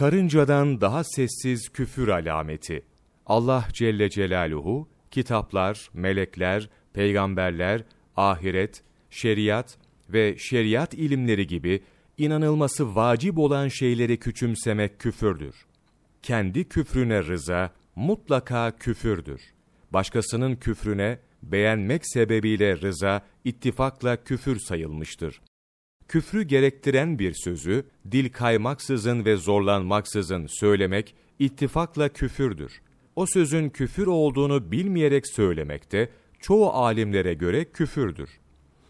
Karıncadan daha sessiz küfür alameti. Allah Celle Celaluhu, kitaplar, melekler, peygamberler, ahiret, şeriat ve şeriat ilimleri gibi inanılması vacip olan şeyleri küçümsemek küfürdür. Kendi küfrüne rıza mutlaka küfürdür. Başkasının küfrüne beğenmek sebebiyle rıza ittifakla küfür sayılmıştır. Küfrü gerektiren bir sözü dil kaymaksızın ve zorlanmaksızın söylemek ittifakla küfürdür. O sözün küfür olduğunu bilmeyerek söylemek de çoğu alimlere göre küfürdür.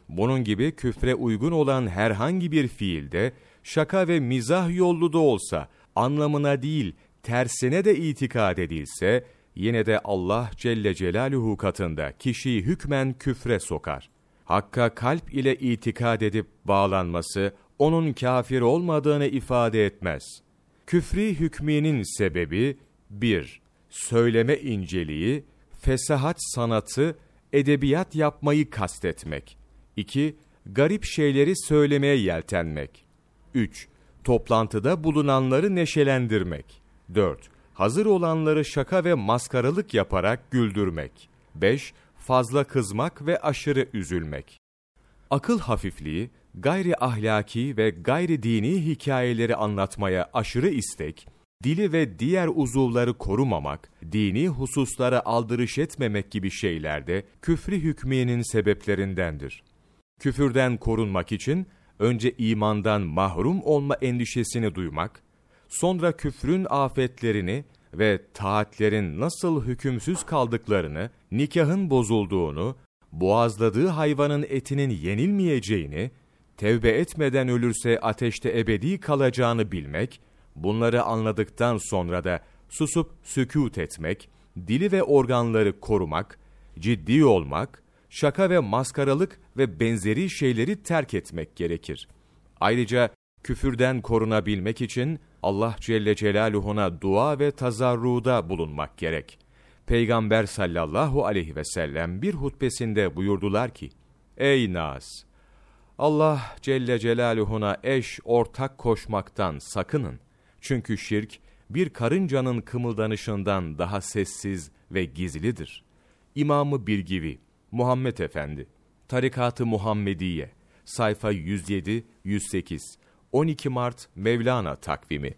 Bunun gibi küfre uygun olan herhangi bir fiilde şaka ve mizah yollu da olsa anlamına değil tersine de itikad edilse yine de Allah Celle Celaluhu katında kişiyi hükmen küfre sokar. Hakka kalp ile itikad edip bağlanması onun kafir olmadığını ifade etmez. Küfri hükminin sebebi 1. Söyleme inceliği, fesahat sanatı, edebiyat yapmayı kastetmek. 2. Garip şeyleri söylemeye yeltenmek. 3. Toplantıda bulunanları neşelendirmek. 4. Hazır olanları şaka ve maskaralık yaparak güldürmek. 5. Fazla kızmak ve aşırı üzülmek. Akıl hafifliği, gayri ahlaki ve gayri dini hikayeleri anlatmaya aşırı istek, dili ve diğer uzuvları korumamak, dini hususlara aldırış etmemek gibi şeylerde küfrü hükmiyenin sebeplerindendir. Küfürden korunmak için önce imandan mahrum olma endişesini duymak, sonra küfrün afetlerini ve taatlerin nasıl hükümsüz kaldıklarını, nikahın bozulduğunu, boğazladığı hayvanın etinin yenilmeyeceğini, tevbe etmeden ölürse ateşte ebedi kalacağını bilmek, bunları anladıktan sonra da susup sükût etmek, dili ve organları korumak, ciddi olmak, şaka ve maskaralık ve benzeri şeyleri terk etmek gerekir. Ayrıca küfürden korunabilmek için Allah Celle Celaluhu'na dua ve tazarruda bulunmak gerek. Peygamber sallallahu aleyhi ve sellem bir hutbesinde buyurdular ki, Ey Nas! Allah Celle Celaluhu'na eş, ortak koşmaktan sakının. Çünkü şirk, bir karıncanın kımıldanışından daha sessiz ve gizlidir. İmamı Bilgivi, Muhammed Efendi, Tarikat-ı Muhammediye, sayfa 107-108, 12 Mart Mevlana takvimi